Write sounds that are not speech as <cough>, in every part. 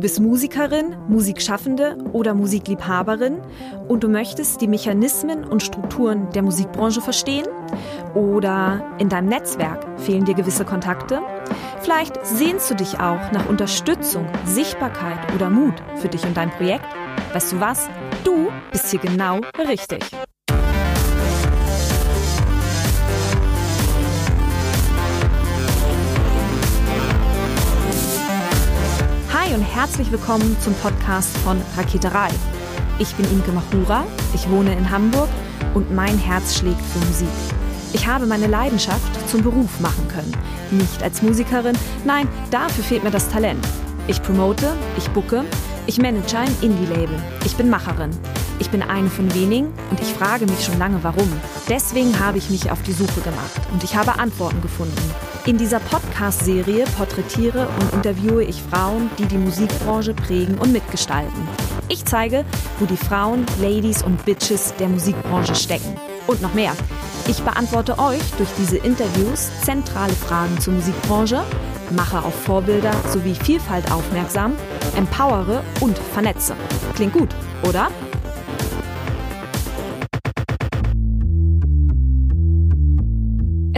Du bist Musikerin, Musikschaffende oder Musikliebhaberin und du möchtest die Mechanismen und Strukturen der Musikbranche verstehen? Oder in deinem Netzwerk fehlen dir gewisse Kontakte? Vielleicht sehnst du dich auch nach Unterstützung, Sichtbarkeit oder Mut für dich und dein Projekt? Weißt du was? Du bist hier genau richtig. Und herzlich willkommen zum Podcast von Raketerei. Ich bin Imke Machura, ich wohne in Hamburg und mein Herz schlägt für Musik. Ich habe meine Leidenschaft zum Beruf machen können. Nicht als Musikerin, nein, dafür fehlt mir das Talent. Ich promote, ich bucke, ich manage ein Indie-Label. Ich bin Macherin. Ich bin eine von wenigen und ich frage mich schon lange, warum. Deswegen habe ich mich auf die Suche gemacht und ich habe Antworten gefunden. In dieser Podcast-Serie porträtiere und interviewe ich Frauen, die die Musikbranche prägen und mitgestalten. Ich zeige, wo die Frauen, Ladies und Bitches der Musikbranche stecken. Und noch mehr. Ich beantworte euch durch diese Interviews zentrale Fragen zur Musikbranche, mache auf Vorbilder sowie Vielfalt aufmerksam, empowere und vernetze. Klingt gut, oder?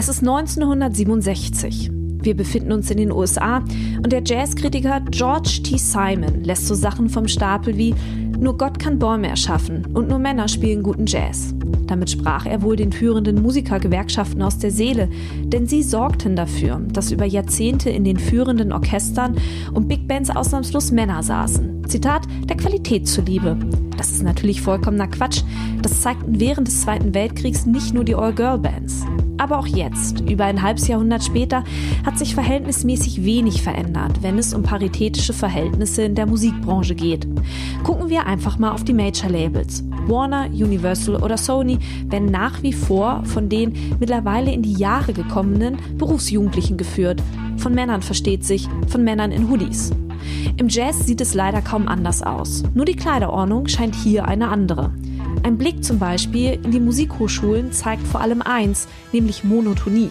Es ist 1967. Wir befinden uns in den USA und der Jazzkritiker George T. Simon lässt so Sachen vom Stapel wie Nur Gott kann Bäume erschaffen und nur Männer spielen guten Jazz. Damit sprach er wohl den führenden Musikergewerkschaften aus der Seele, denn sie sorgten dafür, dass über Jahrzehnte in den führenden Orchestern und Big Bands ausnahmslos Männer saßen. Zitat, der Qualität zuliebe. Das ist natürlich vollkommener Quatsch. Das zeigten während des Zweiten Weltkriegs nicht nur die All-Girl-Bands. Aber auch jetzt, über ein halbes Jahrhundert später, hat sich verhältnismäßig wenig verändert, wenn es um paritätische Verhältnisse in der Musikbranche geht. Gucken wir einfach mal auf die Major-Labels. Warner, Universal oder Sony werden nach wie vor von den mittlerweile in die Jahre gekommenen Berufsjugendlichen geführt. Von Männern versteht sich, von Männern in Hoodies. Im Jazz sieht es leider kaum anders aus. Nur die Kleiderordnung scheint hier eine andere. Ein Blick zum Beispiel in die Musikhochschulen zeigt vor allem eins, nämlich Monotonie.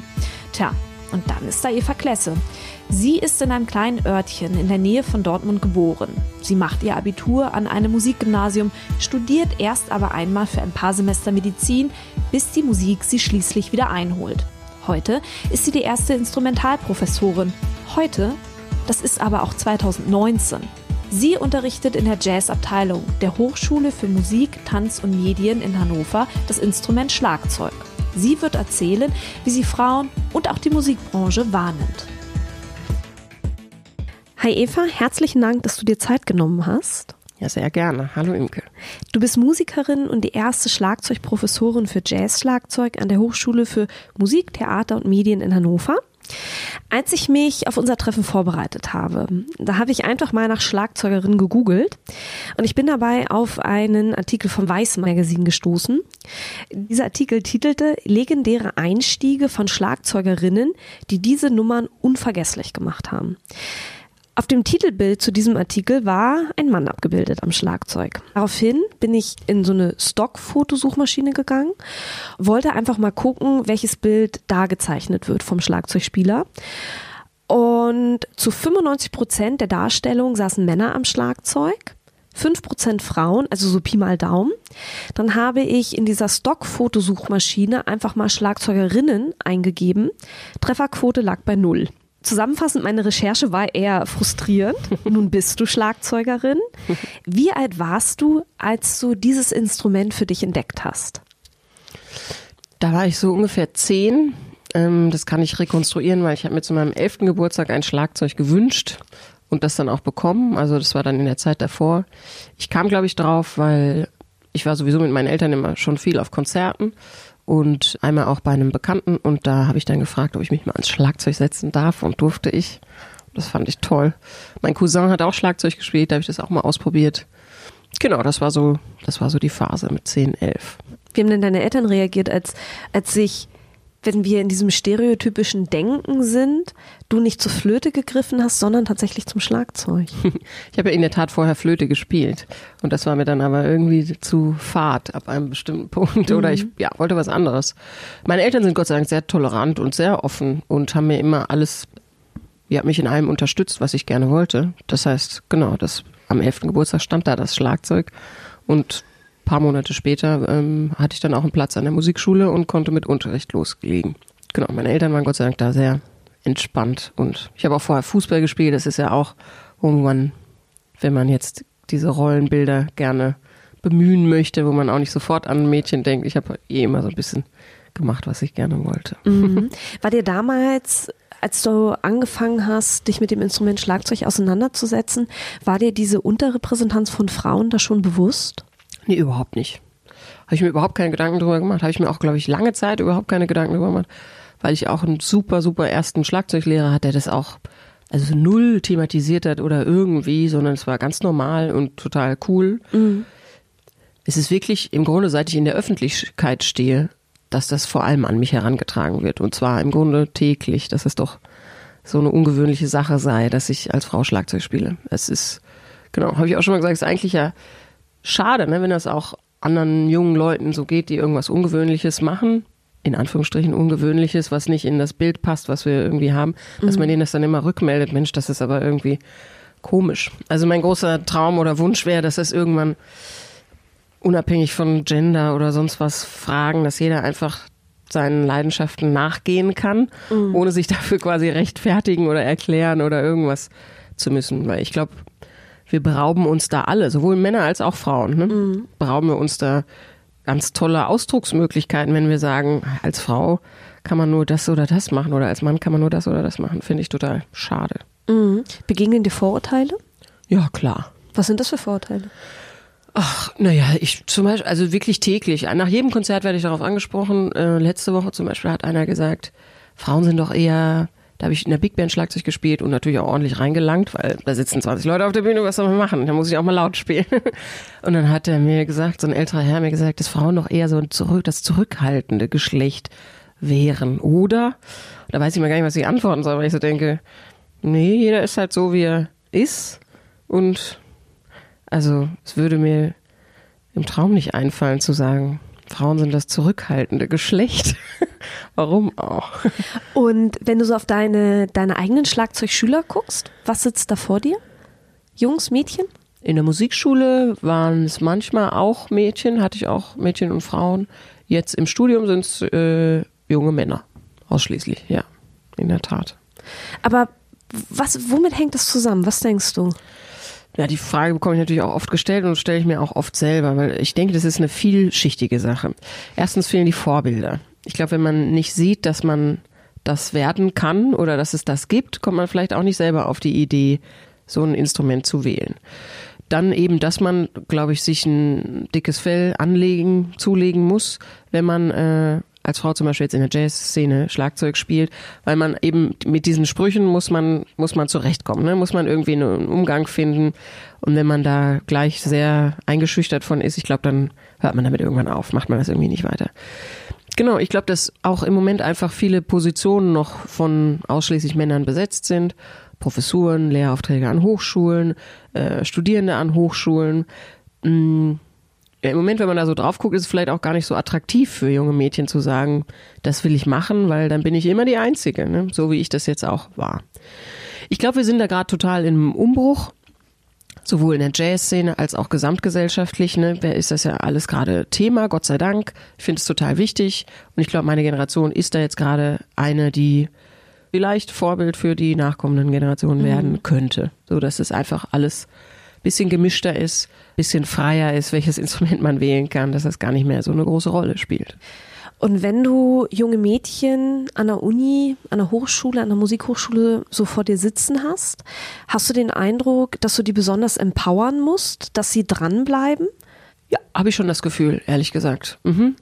Tja, und dann ist da Eva Klesse. Sie ist in einem kleinen Örtchen in der Nähe von Dortmund geboren. Sie macht ihr Abitur an einem Musikgymnasium, studiert erst aber einmal für ein paar Semester Medizin, bis die Musik sie schließlich wieder einholt. Heute ist sie die erste Instrumentalprofessorin. Heute, das ist aber auch 2019. Sie unterrichtet in der Jazzabteilung der Hochschule für Musik, Tanz und Medien in Hannover das Instrument Schlagzeug. Sie wird erzählen, wie sie Frauen und auch die Musikbranche wahrnimmt. Hi Eva, herzlichen Dank, dass du dir Zeit genommen hast. Ja, sehr gerne. Hallo Imke. Du bist Musikerin und die erste Schlagzeugprofessorin für Jazzschlagzeug an der Hochschule für Musik, Theater und Medien in Hannover. Als ich mich auf unser Treffen vorbereitet habe, da habe ich einfach mal nach Schlagzeugerin gegoogelt und ich bin dabei auf einen Artikel vom Weiß Magazin gestoßen. Dieser Artikel titelte Legendäre Einstiege von Schlagzeugerinnen, die diese Nummern unvergesslich gemacht haben. Auf dem Titelbild zu diesem Artikel war ein Mann abgebildet am Schlagzeug. Daraufhin bin ich in so eine Stock-Fotosuchmaschine gegangen, wollte einfach mal gucken, welches Bild da gezeichnet wird vom Schlagzeugspieler. Und zu 95 Prozent der Darstellung saßen Männer am Schlagzeug. 5% Frauen, also so Pi mal Daumen. Dann habe ich in dieser Stock-Fotosuchmaschine einfach mal Schlagzeugerinnen eingegeben. Trefferquote lag bei null. Zusammenfassend, meine Recherche war eher frustrierend. <laughs> Nun bist du Schlagzeugerin. Wie alt warst du, als du dieses Instrument für dich entdeckt hast? Da war ich so ungefähr zehn. Ähm, das kann ich rekonstruieren, weil ich habe mir zu meinem elften Geburtstag ein Schlagzeug gewünscht und das dann auch bekommen. Also das war dann in der Zeit davor. Ich kam, glaube ich, drauf, weil ich war sowieso mit meinen Eltern immer schon viel auf Konzerten und einmal auch bei einem Bekannten und da habe ich dann gefragt, ob ich mich mal ans Schlagzeug setzen darf und durfte ich. Das fand ich toll. Mein Cousin hat auch Schlagzeug gespielt, da habe ich das auch mal ausprobiert. Genau, das war so, das war so die Phase mit 10, 11. Wie haben denn deine Eltern reagiert, als, als sich wenn wir in diesem stereotypischen Denken sind, du nicht zur Flöte gegriffen hast, sondern tatsächlich zum Schlagzeug. <laughs> Ich habe ja in der Tat vorher Flöte gespielt und das war mir dann aber irgendwie zu fad ab einem bestimmten <laughs> Punkt mhm. oder ich ja, wollte was anderes. Meine Eltern sind Gott sei Dank sehr tolerant und sehr offen und haben mir immer alles hat mich in allem unterstützt, was ich gerne wollte. Das heißt, genau, das am 11. Geburtstag stand da das Schlagzeug und paar Monate später ähm, hatte ich dann auch einen Platz an der Musikschule und konnte mit Unterricht loslegen. Genau, meine Eltern waren Gott sei Dank da sehr entspannt und ich habe auch vorher Fußball gespielt. Das ist ja auch, man, wenn man jetzt diese Rollenbilder gerne bemühen möchte, wo man auch nicht sofort an Mädchen denkt. Ich habe eh immer so ein bisschen gemacht, was ich gerne wollte. Mhm. War dir damals als du angefangen hast, dich mit dem Instrument Schlagzeug auseinanderzusetzen, war dir diese Unterrepräsentanz von Frauen da schon bewusst? Nee, überhaupt nicht. Habe ich mir überhaupt keine Gedanken drüber gemacht. Habe ich mir auch, glaube ich, lange Zeit überhaupt keine Gedanken drüber gemacht, weil ich auch einen super, super ersten Schlagzeuglehrer hatte, der das auch also null thematisiert hat oder irgendwie, sondern es war ganz normal und total cool. Mhm. Es ist wirklich im Grunde, seit ich in der Öffentlichkeit stehe, dass das vor allem an mich herangetragen wird. Und zwar im Grunde täglich, dass es doch so eine ungewöhnliche Sache sei, dass ich als Frau Schlagzeug spiele. Es ist, genau, habe ich auch schon mal gesagt, ist eigentlich ja schade, ne, wenn das auch anderen jungen Leuten so geht, die irgendwas Ungewöhnliches machen, in Anführungsstrichen Ungewöhnliches, was nicht in das Bild passt, was wir irgendwie haben, mhm. dass man denen das dann immer rückmeldet, Mensch, das ist aber irgendwie komisch. Also mein großer Traum oder Wunsch wäre, dass es irgendwann unabhängig von Gender oder sonst was fragen, dass jeder einfach seinen Leidenschaften nachgehen kann, mhm. ohne sich dafür quasi rechtfertigen oder erklären oder irgendwas zu müssen. Weil ich glaube, wir berauben uns da alle, sowohl Männer als auch Frauen, ne? mhm. berauben wir uns da ganz tolle Ausdrucksmöglichkeiten, wenn wir sagen, als Frau kann man nur das oder das machen oder als Mann kann man nur das oder das machen. Finde ich total schade. Mhm. Begegnen dir Vorurteile? Ja, klar. Was sind das für Vorurteile? Ach, naja, ich zum Beispiel, also wirklich täglich. Nach jedem Konzert werde ich darauf angesprochen. Äh, letzte Woche zum Beispiel hat einer gesagt, Frauen sind doch eher, da habe ich in der Big Band Schlagzeug gespielt und natürlich auch ordentlich reingelangt, weil da sitzen 20 Leute auf der Bühne, was soll man machen? Da muss ich auch mal laut spielen. <laughs> Und dann hat er mir gesagt, so ein älterer Herr mir gesagt, dass Frauen doch eher so ein zurück, das zurückhaltende Geschlecht wären, oder? Da weiß ich mal gar nicht, was ich antworten soll, weil ich so denke, nee, jeder ist halt so, wie er ist und also es würde mir im Traum nicht einfallen zu sagen, Frauen sind das zurückhaltende Geschlecht. <laughs> Warum auch? Und wenn du so auf deine, deine eigenen Schlagzeugschüler guckst, was sitzt da vor dir? Jungs, Mädchen? In der Musikschule waren es manchmal auch Mädchen, hatte ich auch Mädchen und Frauen. Jetzt im Studium sind es äh, junge Männer. Ausschließlich, ja. In der Tat. Aber was, womit hängt das zusammen? Was denkst du? Ja, die Frage bekomme ich natürlich auch oft gestellt und stelle ich mir auch oft selber, weil ich denke, das ist eine vielschichtige Sache. Erstens fehlen die Vorbilder. Ich glaube, wenn man nicht sieht, dass man das werden kann oder dass es das gibt, kommt man vielleicht auch nicht selber auf die Idee, so ein Instrument zu wählen. Dann eben, dass man, glaube ich, sich ein dickes Fell anlegen, zulegen muss, wenn man äh, als Frau zum Beispiel jetzt in der Jazzszene Schlagzeug spielt, weil man eben mit diesen Sprüchen muss man, muss man zurechtkommen, ne? muss man irgendwie einen Umgang finden. Und wenn man da gleich sehr eingeschüchtert von ist, ich glaube, dann hört man damit irgendwann auf, macht man das irgendwie nicht weiter. Genau, ich glaube, dass auch im Moment einfach viele Positionen noch von ausschließlich Männern besetzt sind. Professuren, Lehraufträge an Hochschulen, äh, Studierende an Hochschulen. Mh, mm, ja, im Moment, wenn man da so drauf guckt, ist es vielleicht auch gar nicht so attraktiv für junge Mädchen zu sagen, das will ich machen, weil dann bin ich immer die Einzige, ne? so wie ich das jetzt auch war. Ich glaube, wir sind da gerade total im Umbruch, sowohl in der Jazzszene als auch gesamtgesellschaftlich. Ne? Wer ist das ja alles gerade Thema, Gott sei Dank. Ich finde es total wichtig und ich glaube, meine Generation ist da jetzt gerade eine, die vielleicht Vorbild für die nachkommenden Generationen mhm. werden könnte. So dass es einfach alles bisschen gemischter ist, bisschen freier ist, welches <laughs> Instrument man wählen kann, dass das gar nicht mehr so eine große Rolle spielt. Und wenn du junge Mädchen an der Uni, an der Hochschule, an der Musikhochschule so vor dir sitzen hast, hast du den Eindruck, dass du die besonders empowern musst, dass sie dranbleiben? Ja, habe ich schon das Gefühl, ehrlich gesagt. Mhm.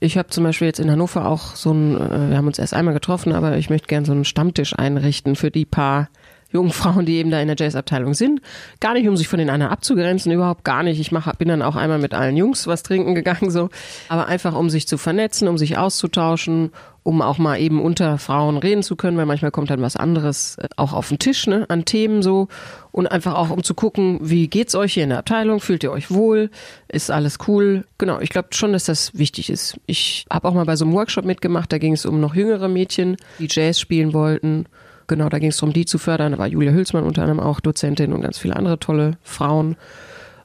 Ich habe zum Beispiel jetzt in Hannover auch so ein, äh, wir haben uns erst einmal getroffen, aber ich möchte gerne so einen Stammtisch einrichten für die paar jungen Frauen, die eben da in der Jazzabteilung sind. Gar nicht, um sich von den anderen abzugrenzen, überhaupt gar nicht. Ich mach, bin dann auch einmal mit allen Jungs was trinken gegangen, so. Aber einfach, um sich zu vernetzen, um sich auszutauschen, um auch mal eben unter Frauen reden zu können, weil manchmal kommt dann was anderes äh, auch auf den Tisch, ne, an Themen so. Und einfach auch, um zu gucken, wie geht's euch hier in der Abteilung? Fühlt ihr euch wohl? Ist alles cool? Genau, ich glaube schon, dass das wichtig ist. Ich habe auch mal bei so einem Workshop mitgemacht, da ging es um noch jüngere Mädchen, die Jazz spielen wollten. Genau, da ging es darum, die zu fördern. Da war Julia Hülsmann unter anderem auch Dozentin und ganz viele andere tolle Frauen.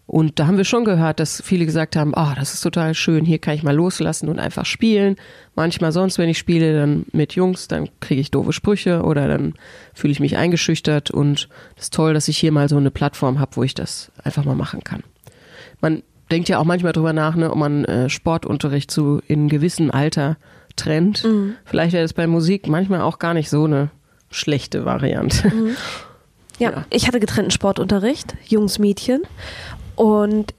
Und da haben wir schon gehört, dass viele gesagt haben, ah, oh, das ist total schön, hier kann ich mal loslassen und einfach spielen. Manchmal sonst, wenn ich spiele, dann mit Jungs, dann kriege ich doofe Sprüche oder dann fühle ich mich eingeschüchtert und es ist toll, dass ich hier mal so eine Plattform habe, wo ich das einfach mal machen kann. Man denkt ja auch manchmal drüber nach, ne, ob man äh, Sportunterricht zu in gewissem Alter trennt. Mhm. Vielleicht wäre das bei Musik manchmal auch gar nicht so eine schlechte Variante. Mhm. Ja, ja, ich hatte getrennten Sportunterricht, Jungs, Mädchen. Und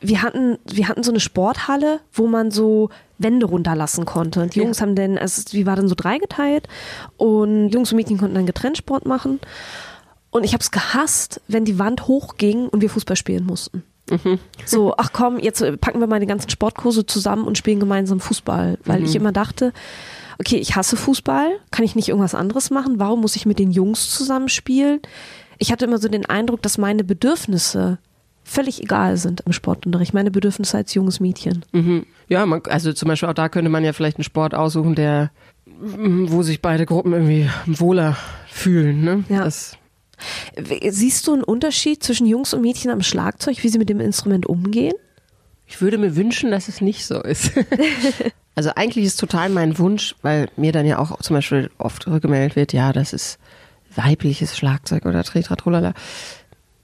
wir hatten, wir hatten so eine Sporthalle, wo man so Wände runterlassen konnte. Und die ja. Jungs haben dann, also wie war dann so dreigeteilt und Jungs und Mädchen konnten dann getrennt Sport machen. Und ich habe es gehasst, wenn die Wand hochging und wir Fußball spielen mussten. Mhm. So, ach komm, jetzt packen wir mal die ganzen Sportkurse zusammen und spielen gemeinsam Fußball. Weil mhm. ich immer dachte, okay, ich hasse Fußball, kann ich nicht irgendwas anderes machen? Warum muss ich mit den Jungs zusammenspielen? Ich hatte immer so den Eindruck, dass meine Bedürfnisse völlig egal sind im Sportunterricht. Meine Bedürfnisse als junges Mädchen. Mhm. Ja, man, also zum Beispiel auch da könnte man ja vielleicht einen Sport aussuchen, der, wo sich beide Gruppen irgendwie wohler fühlen. Ne? Ja. Das Siehst du einen Unterschied zwischen Jungs und Mädchen am Schlagzeug, wie sie mit dem Instrument umgehen? Ich würde mir wünschen, dass es nicht so ist. <laughs> also eigentlich ist total mein Wunsch, weil mir dann ja auch zum Beispiel oft rückgemeldet wird, ja, das ist weibliches Schlagzeug oder Tretratrolala.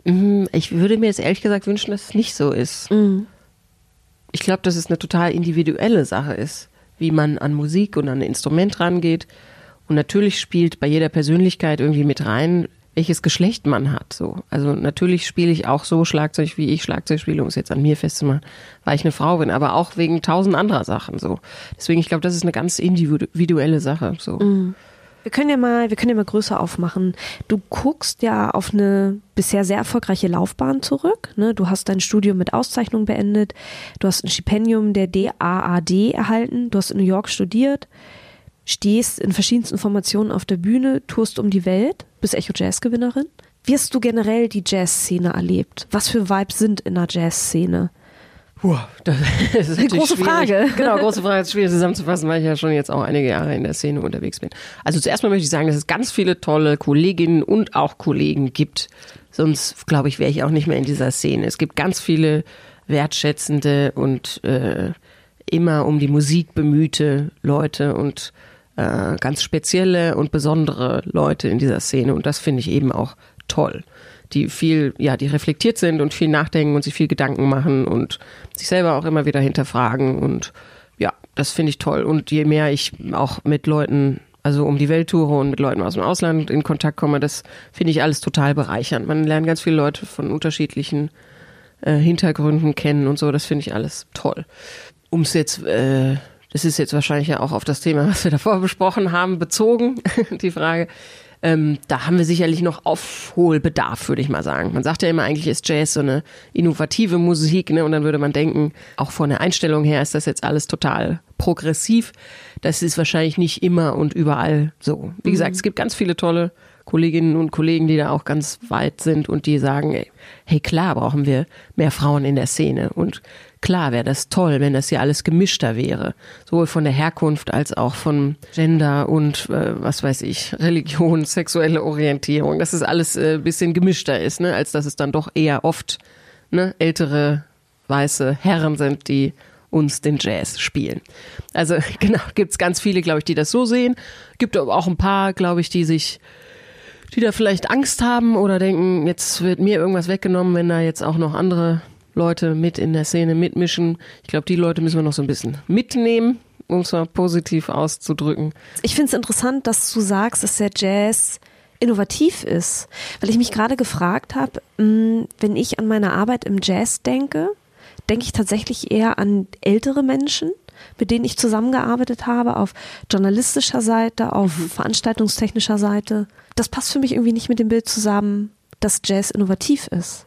Mhm, ich würde mir jetzt ehrlich gesagt wünschen, dass es nicht so ist. Mhm. Ich glaube, dass es eine total individuelle Sache ist, wie man an Musik und an ein Instrument rangeht. Und natürlich spielt bei jeder Persönlichkeit irgendwie mit rein, welches Geschlecht man hat. So. Also natürlich spiele ich auch so Schlagzeug, wie ich Schlagzeug spiele, um es jetzt an mir festzumachen, weil ich eine Frau bin, aber auch wegen tausend anderer Sachen. So. Deswegen, ich glaube, das ist eine ganz individuelle Sache. So. Mhm. Wir können ja mal, wir können ja mal größer aufmachen. Du guckst ja auf eine bisher sehr erfolgreiche Laufbahn zurück. Ne? Du hast dein Studium mit Auszeichnung beendet. Du hast ein Stipendium der DAAD erhalten. Du hast in New York studiert. Stehst in verschiedensten Formationen auf der Bühne, tourst um die Welt, bist Echo Jazz Gewinnerin. Wie hast du generell die Jazzszene erlebt? Was für Vibes sind in der Jazzszene? Puh, das <laughs> ist eine große schwierig. Frage. <laughs> Genau, große Frage, ist schwierig zusammenzufassen, weil ich ja schon jetzt auch einige Jahre in der Szene unterwegs bin. Also zuerst mal möchte ich sagen, dass es ganz viele tolle Kolleginnen und auch Kollegen gibt. Sonst, glaube ich, wäre ich auch nicht mehr in dieser Szene. Es gibt ganz viele wertschätzende und äh, immer um die Musik bemühte Leute und äh, ganz spezielle und besondere Leute in dieser Szene. Und das finde ich eben auch toll die viel, ja, die reflektiert sind und viel nachdenken und sich viel Gedanken machen und sich selber auch immer wieder hinterfragen und ja, das finde ich toll. Und je mehr ich auch mit Leuten, also um die Welt toure und mit Leuten aus dem Ausland in Kontakt komme, das finde ich alles total bereichernd. Man lernt ganz viele Leute von unterschiedlichen äh, Hintergründen kennen und so, das finde ich alles toll. Um es jetzt, äh, das ist jetzt wahrscheinlich ja auch auf das Thema, was wir davor besprochen haben, bezogen, <laughs> die Frage. Ähm, da haben wir sicherlich noch Aufholbedarf, würde ich mal sagen. Man sagt ja immer, eigentlich ist Jazz so eine innovative Musik, ne? Und dann würde man denken, auch von der Einstellung her ist das jetzt alles total progressiv. Das ist wahrscheinlich nicht immer und überall so. Wie gesagt, mhm. es gibt ganz viele tolle Kolleginnen und Kollegen, die da auch ganz weit sind und die sagen, ey, hey klar brauchen wir mehr Frauen in der Szene und klar wäre das toll, wenn das hier alles gemischter wäre, sowohl von der Herkunft als auch von Gender und äh, was weiß ich, Religion, <laughs> sexuelle Orientierung, dass es alles äh, bisschen gemischter ist, ne, als dass es dann doch eher oft ne, ältere weiße Herren sind, die uns den Jazz spielen. Also <laughs> genau, gibt's ganz viele, glaube ich, die das so sehen. Gibt aber auch ein paar, glaube ich, die sich die da vielleicht Angst haben oder denken, jetzt wird mir irgendwas weggenommen, wenn da jetzt auch noch andere Leute mit in der Szene mitmischen. Ich glaube, die Leute müssen wir noch so ein bisschen mitnehmen, um es mal positiv auszudrücken. Ich finde es interessant, dass du sagst, dass der Jazz innovativ ist, weil ich mich gerade gefragt habe, hm, wenn ich an meine Arbeit im Jazz denke, denke ich tatsächlich eher an ältere Menschen, mit denen ich zusammengearbeitet habe, auf journalistischer Seite, auf mhm. veranstaltungstechnischer Seite. Das passt für mich irgendwie nicht mit dem Bild zusammen, dass Jazz innovativ ist.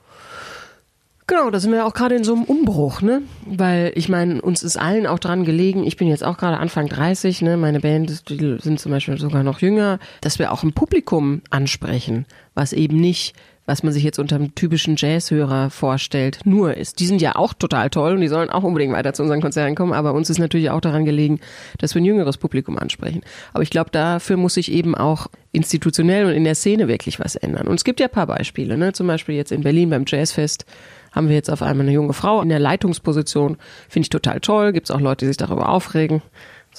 Genau, da sind wir auch gerade in so einem Umbruch, ne? Weil ich meine, uns ist allen auch dran gelegen, ich bin jetzt auch gerade Anfang 30, ne? Meine Band die sind zum Beispiel sogar noch jünger, dass wir auch ein Publikum ansprechen, was eben nicht was man sich jetzt unter einem typischen Jazzhörer vorstellt, nur ist. Die sind ja auch total toll und die sollen auch unbedingt weiter zu unseren Konzerten kommen, aber uns ist natürlich auch daran gelegen, dass wir ein jüngeres Publikum ansprechen. Aber ich glaube, dafür muss sich eben auch institutionell und in der Szene wirklich was ändern. Und es gibt ja ein paar Beispiele, ne? zum Beispiel jetzt in Berlin beim Jazzfest haben wir jetzt auf einmal eine junge Frau in der Leitungsposition. Finde ich total toll. Gibt es auch Leute, die sich darüber aufregen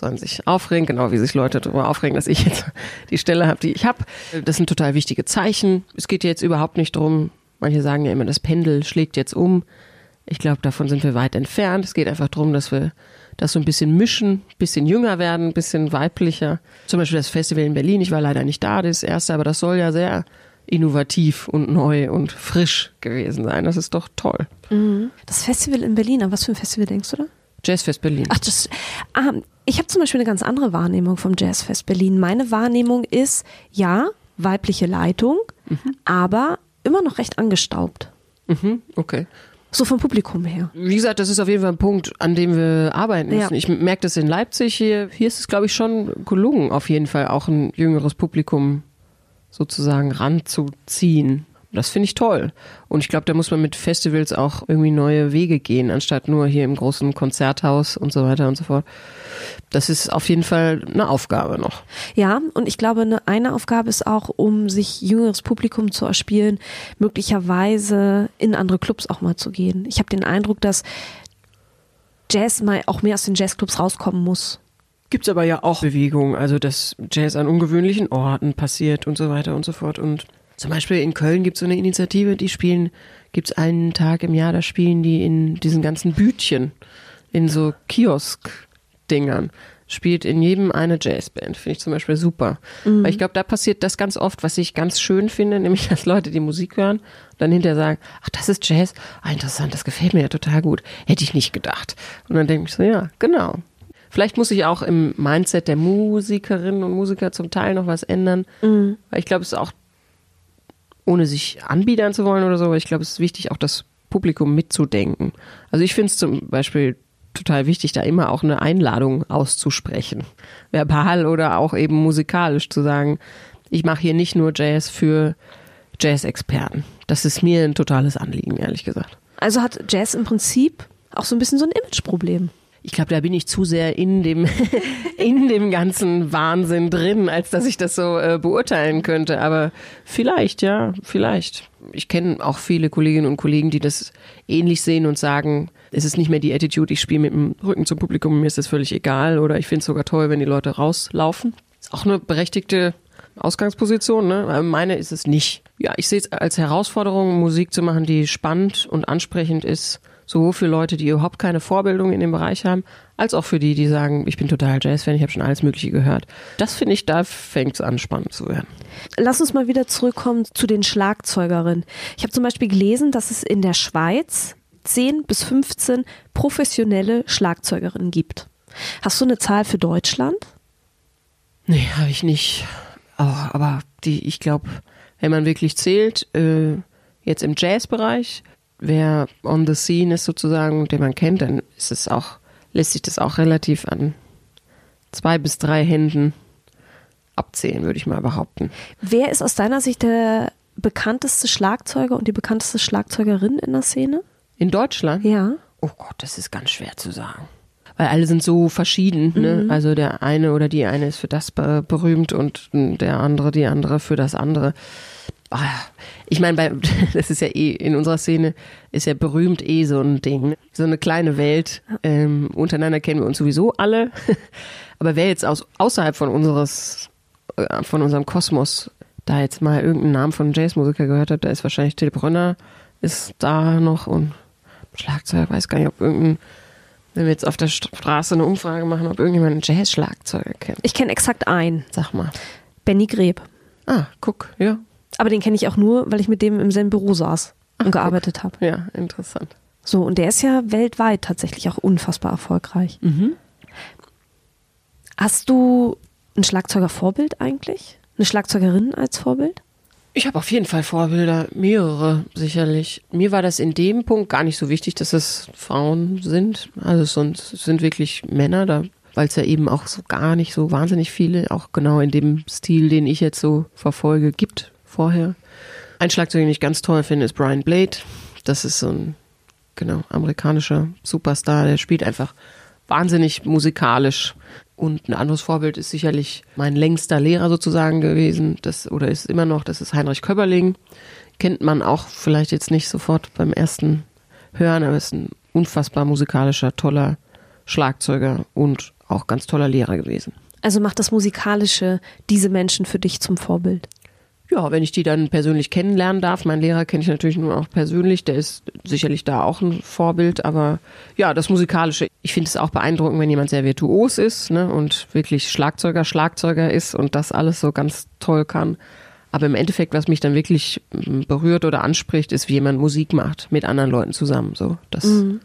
sollen sich aufregen, genau wie sich Leute darüber aufregen, dass ich jetzt die Stelle habe, die ich habe. Das sind total wichtige Zeichen. Es geht jetzt überhaupt nicht drum, manche sagen ja immer, das Pendel schlägt jetzt um. Ich glaube, davon sind wir weit entfernt. Es geht einfach darum, dass wir das so ein bisschen mischen, ein bisschen jünger werden, ein bisschen weiblicher. Zum Beispiel das Festival in Berlin, ich war leider nicht da, das erste, aber das soll ja sehr innovativ und neu und frisch gewesen sein. Das ist doch toll. Mhm. Das Festival in Berlin, an was für ein Festival denkst du da? Jazzfest Berlin. Ach, das, ah, ich habe zum Beispiel eine ganz andere Wahrnehmung vom Jazzfest Berlin. Meine Wahrnehmung ist, ja, weibliche Leitung, mhm. aber immer noch recht angestaubt. Mhm, okay. So vom Publikum her. Wie gesagt, das ist auf jeden Fall ein Punkt, an dem wir arbeiten müssen. Ja. Ich merke das in Leipzig hier. Hier ist es, glaube ich, schon gelungen, auf jeden Fall auch ein jüngeres Publikum sozusagen ranzuziehen. Das finde ich toll. Und ich glaube, da muss man mit Festivals auch irgendwie neue Wege gehen, anstatt nur hier im großen Konzerthaus und so weiter und so fort. Das ist auf jeden Fall eine Aufgabe noch. Ja, und ich glaube, eine, eine Aufgabe ist auch, um sich jüngeres Publikum zu erspielen, möglicherweise in andere Clubs auch mal zu gehen. Ich habe den Eindruck, dass Jazz mal auch mehr aus den Jazzclubs rauskommen muss. Gibt es aber ja auch Bewegungen, also dass Jazz an ungewöhnlichen Orten passiert und so weiter und so fort. Und zum Beispiel in Köln gibt es so eine Initiative, die spielen, gibt es einen Tag im Jahr, da spielen die in diesen ganzen Bütchen, in so Kiosk-Dingern. Spielt in jedem eine Jazzband, finde ich zum Beispiel super. Mhm. Weil ich glaube, da passiert das ganz oft, was ich ganz schön finde, nämlich <laughs> dass Leute die Musik hören und dann hinterher sagen, ach, das ist Jazz, ah, interessant, das gefällt mir ja total gut. Hätte ich nicht gedacht. Und dann denke ich so, ja, genau. Vielleicht muss ich auch im Mindset der Musikerinnen und Musiker zum Teil noch was ändern, mhm. weil ich glaube, es ist auch ohne sich anbiedern zu wollen oder so, aber ich glaube, es ist wichtig, auch das Publikum mitzudenken. Also ich finde es zum Beispiel total wichtig, da immer auch eine Einladung auszusprechen. Verbal oder auch eben musikalisch zu sagen, ich mache hier nicht nur Jazz für Jazz-Experten. Das ist mir ein totales Anliegen, ehrlich gesagt. Also hat Jazz im Prinzip auch so ein bisschen so ein Imageproblem ich glaube, da bin ich zu sehr in dem, <laughs> in dem ganzen Wahnsinn drin, als dass ich das so äh, beurteilen könnte. Aber vielleicht, ja, vielleicht. Ich kenne auch viele Kolleginnen und Kollegen, die das ähnlich sehen und sagen, es ist nicht mehr die Attitude, ich spiele mit dem Rücken zum Publikum, mir ist das völlig egal oder ich finde es sogar toll, wenn die Leute rauslaufen. Ist auch eine berechtigte Ausgangsposition, ne? Meine ist es nicht. Ja, ich sehe es als Herausforderung, Musik zu machen, die spannend und ansprechend ist Sowohl für Leute, die überhaupt keine Vorbildung in dem Bereich haben, als auch für die, die sagen, ich bin total Jazz-Fan, ich habe schon alles Mögliche gehört. Das finde ich, da fängt es an, spannend zu werden. Lass uns mal wieder zurückkommen zu den Schlagzeugerinnen. Ich habe zum Beispiel gelesen, dass es in der Schweiz 10 bis 15 professionelle Schlagzeugerinnen gibt. Hast du eine Zahl für Deutschland? Nee, habe ich nicht. Aber die, ich glaube, wenn man wirklich zählt, äh, jetzt im Jazzbereich, wer on the scene ist sozusagen, den man kennt, dann ist es auch, lässt sich das auch relativ an zwei bis drei Händen abzählen, würde ich mal behaupten. Wer ist aus deiner Sicht der bekannteste Schlagzeuger und die bekannteste Schlagzeugerin in der Szene? In Deutschland? Ja. Oh Gott, das ist ganz schwer zu sagen. Weil alle sind so verschieden. Ne? Mhm. Also der eine oder die eine ist für das berühmt und der andere, die andere für das andere. Ah, ich meine, <laughs> das ist ja eh in unserer Szene ist ja berühmt eh so ein Ding, so eine kleine Welt. Ähm, untereinander kennen wir uns sowieso alle, <laughs> aber wer jetzt aus, außerhalb von unseres, äh, von unserem Kosmos da jetzt mal irgendeinen Namen von Jazzmusiker gehört hat, da ist wahrscheinlich Till Brönner ist da noch und Schlagzeuger, weiß gar nicht, ob irgendein wenn wir jetzt auf der Straße eine Umfrage machen, ob irgendjemand einen Jazz-Schlagzeuger kennt. Ich kenne exakt einen. Sag mal. Benny Greb. Ah, guck, ja. Aber den kenne ich auch nur, weil ich mit dem im selben Büro saß und Ach, gearbeitet habe. Ja, interessant. So, und der ist ja weltweit tatsächlich auch unfassbar erfolgreich. Mhm. Hast du ein Schlagzeugervorbild eigentlich? Eine Schlagzeugerin als Vorbild? Ich habe auf jeden Fall Vorbilder, mehrere sicherlich. Mir war das in dem Punkt gar nicht so wichtig, dass es Frauen sind. Also es sind wirklich Männer, da weil es ja eben auch so gar nicht so wahnsinnig viele, auch genau in dem Stil, den ich jetzt so verfolge, gibt vorher. Ein Schlagzeug, den ich ganz toll finde, ist Brian Blade. Das ist so ein genau amerikanischer Superstar. Der spielt einfach wahnsinnig musikalisch. Und ein anderes Vorbild ist sicherlich mein längster Lehrer sozusagen gewesen, das, oder ist immer noch, das ist Heinrich Köberling. Kennt man auch vielleicht jetzt nicht sofort beim ersten Hören, aber ist ein unfassbar musikalischer, toller Schlagzeuger und auch ganz toller Lehrer gewesen. Also macht das Musikalische diese Menschen für dich zum Vorbild? Ja, wenn ich die dann persönlich kennenlernen darf. Mein Lehrer kenne ich natürlich nur auch persönlich. Der ist sicherlich da auch ein Vorbild. Aber ja, das Musikalische. Ich finde es auch beeindruckend, wenn jemand sehr virtuos ist ne, und wirklich Schlagzeuger, Schlagzeuger ist und das alles so ganz toll kann. Aber im Endeffekt, was mich dann wirklich mm, berührt oder anspricht, ist, wie jemand Musik macht mit anderen Leuten zusammen. So, das mhm.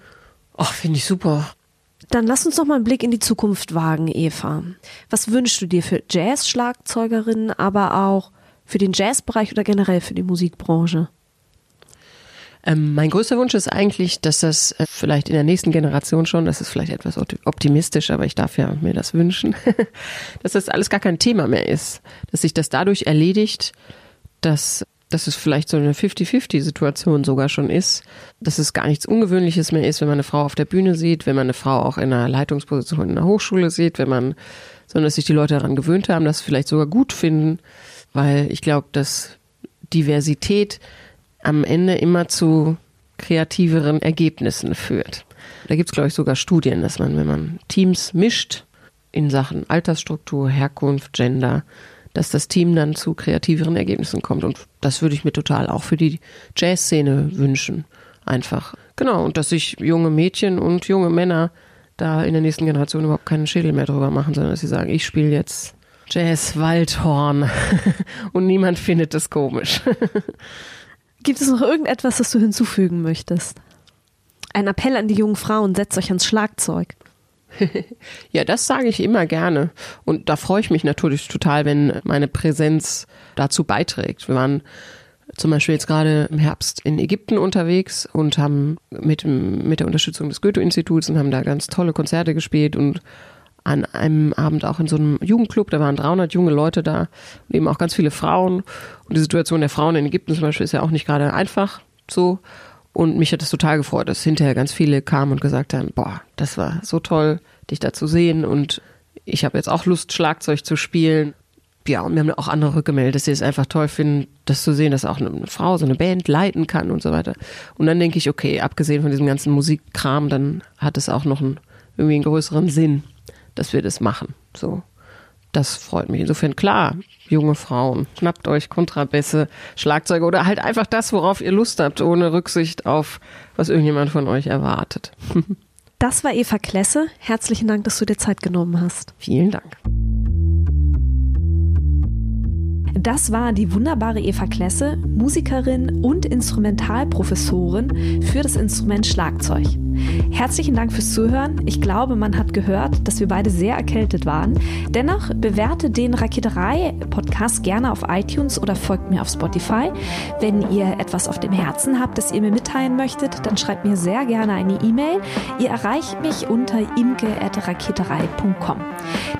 oh, finde ich super. Dann lass uns noch mal einen Blick in die Zukunft wagen, Eva. Was wünschst du dir für Jazz-Schlagzeugerinnen, aber auch für den Jazzbereich oder generell für die Musikbranche? Ähm, mein größter Wunsch ist eigentlich, dass das äh, vielleicht in der nächsten Generation schon, das ist vielleicht etwas optimistisch, aber ich darf ja mir das wünschen, <laughs> dass das alles gar kein Thema mehr ist. Dass sich das dadurch erledigt, dass, dass es vielleicht so eine 50-50-Situation sogar schon ist, dass es gar nichts Ungewöhnliches mehr ist, wenn man eine Frau auf der Bühne sieht, wenn man eine Frau auch in einer Leitungsposition in einer Hochschule sieht, wenn man, sondern dass sich die Leute daran gewöhnt haben, das vielleicht sogar gut finden weil ich glaube, dass Diversität am Ende immer zu kreativeren Ergebnissen führt. Da gibt es, glaube ich, sogar Studien, dass man, wenn man Teams mischt in Sachen Altersstruktur, Herkunft, Gender, dass das Team dann zu kreativeren Ergebnissen kommt. Und das würde ich mir total auch für die Jazzszene wünschen. Einfach. Genau. Und dass sich junge Mädchen und junge Männer da in der nächsten Generation überhaupt keinen Schädel mehr drüber machen, sondern dass sie sagen, ich spiele jetzt Jazz Waldhorn <laughs> und niemand findet es komisch. <laughs> Gibt es noch irgendetwas, das du hinzufügen möchtest? Ein Appell an die jungen Frauen, setzt euch ans Schlagzeug. <laughs> ja, das sage ich immer gerne. Und da freue ich mich natürlich total, wenn meine Präsenz dazu beiträgt. Wir waren zum Beispiel jetzt gerade im Herbst in Ägypten unterwegs und haben mit, mit der Unterstützung des Goethe-Instituts und haben da ganz tolle Konzerte gespielt und an einem Abend auch in so einem Jugendclub, da waren 300 junge Leute da und eben auch ganz viele Frauen. Und die Situation der Frauen in Ägypten zum Beispiel ist ja auch nicht gerade einfach so. Und mich hat es total gefreut, dass hinterher ganz viele kamen und gesagt haben, boah, das war so toll, dich da zu sehen und ich habe jetzt auch Lust, Schlagzeug zu spielen. Ja, und mir haben auch andere rückgemeldet, dass sie es einfach toll finden, das zu sehen, dass auch eine Frau so eine Band leiten kann und so weiter. Und dann denke ich, okay, abgesehen von diesem ganzen Musikkram, dann hat es auch noch einen, irgendwie einen größeren Sinn dass wir das machen. So. Das freut mich. Insofern klar, junge Frauen, schnappt euch Kontrabässe, Schlagzeuge oder halt einfach das, worauf ihr Lust habt, ohne Rücksicht auf, was irgendjemand von euch erwartet. <laughs> Das war Eva Klesse. Herzlichen Dank, dass du dir Zeit genommen hast. Vielen Dank. Das war die wunderbare Eva Klesse, Musikerin und Instrumentalprofessorin für das Instrument Schlagzeug. Herzlichen Dank fürs Zuhören. Ich glaube, man hat gehört, dass wir beide sehr erkältet waren. Dennoch bewerte den Raketerei-Podcast gerne auf iTunes oder folgt mir auf Spotify. Wenn ihr etwas auf dem Herzen habt, das ihr mir mitteilen möchtet, dann schreibt mir sehr gerne eine E-Mail. Ihr erreicht mich unter imke.raketerei.com.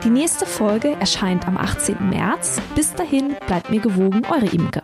Die nächste Folge erscheint am 18. März. Bis dahin bleibt mir gewogen, eure Imke.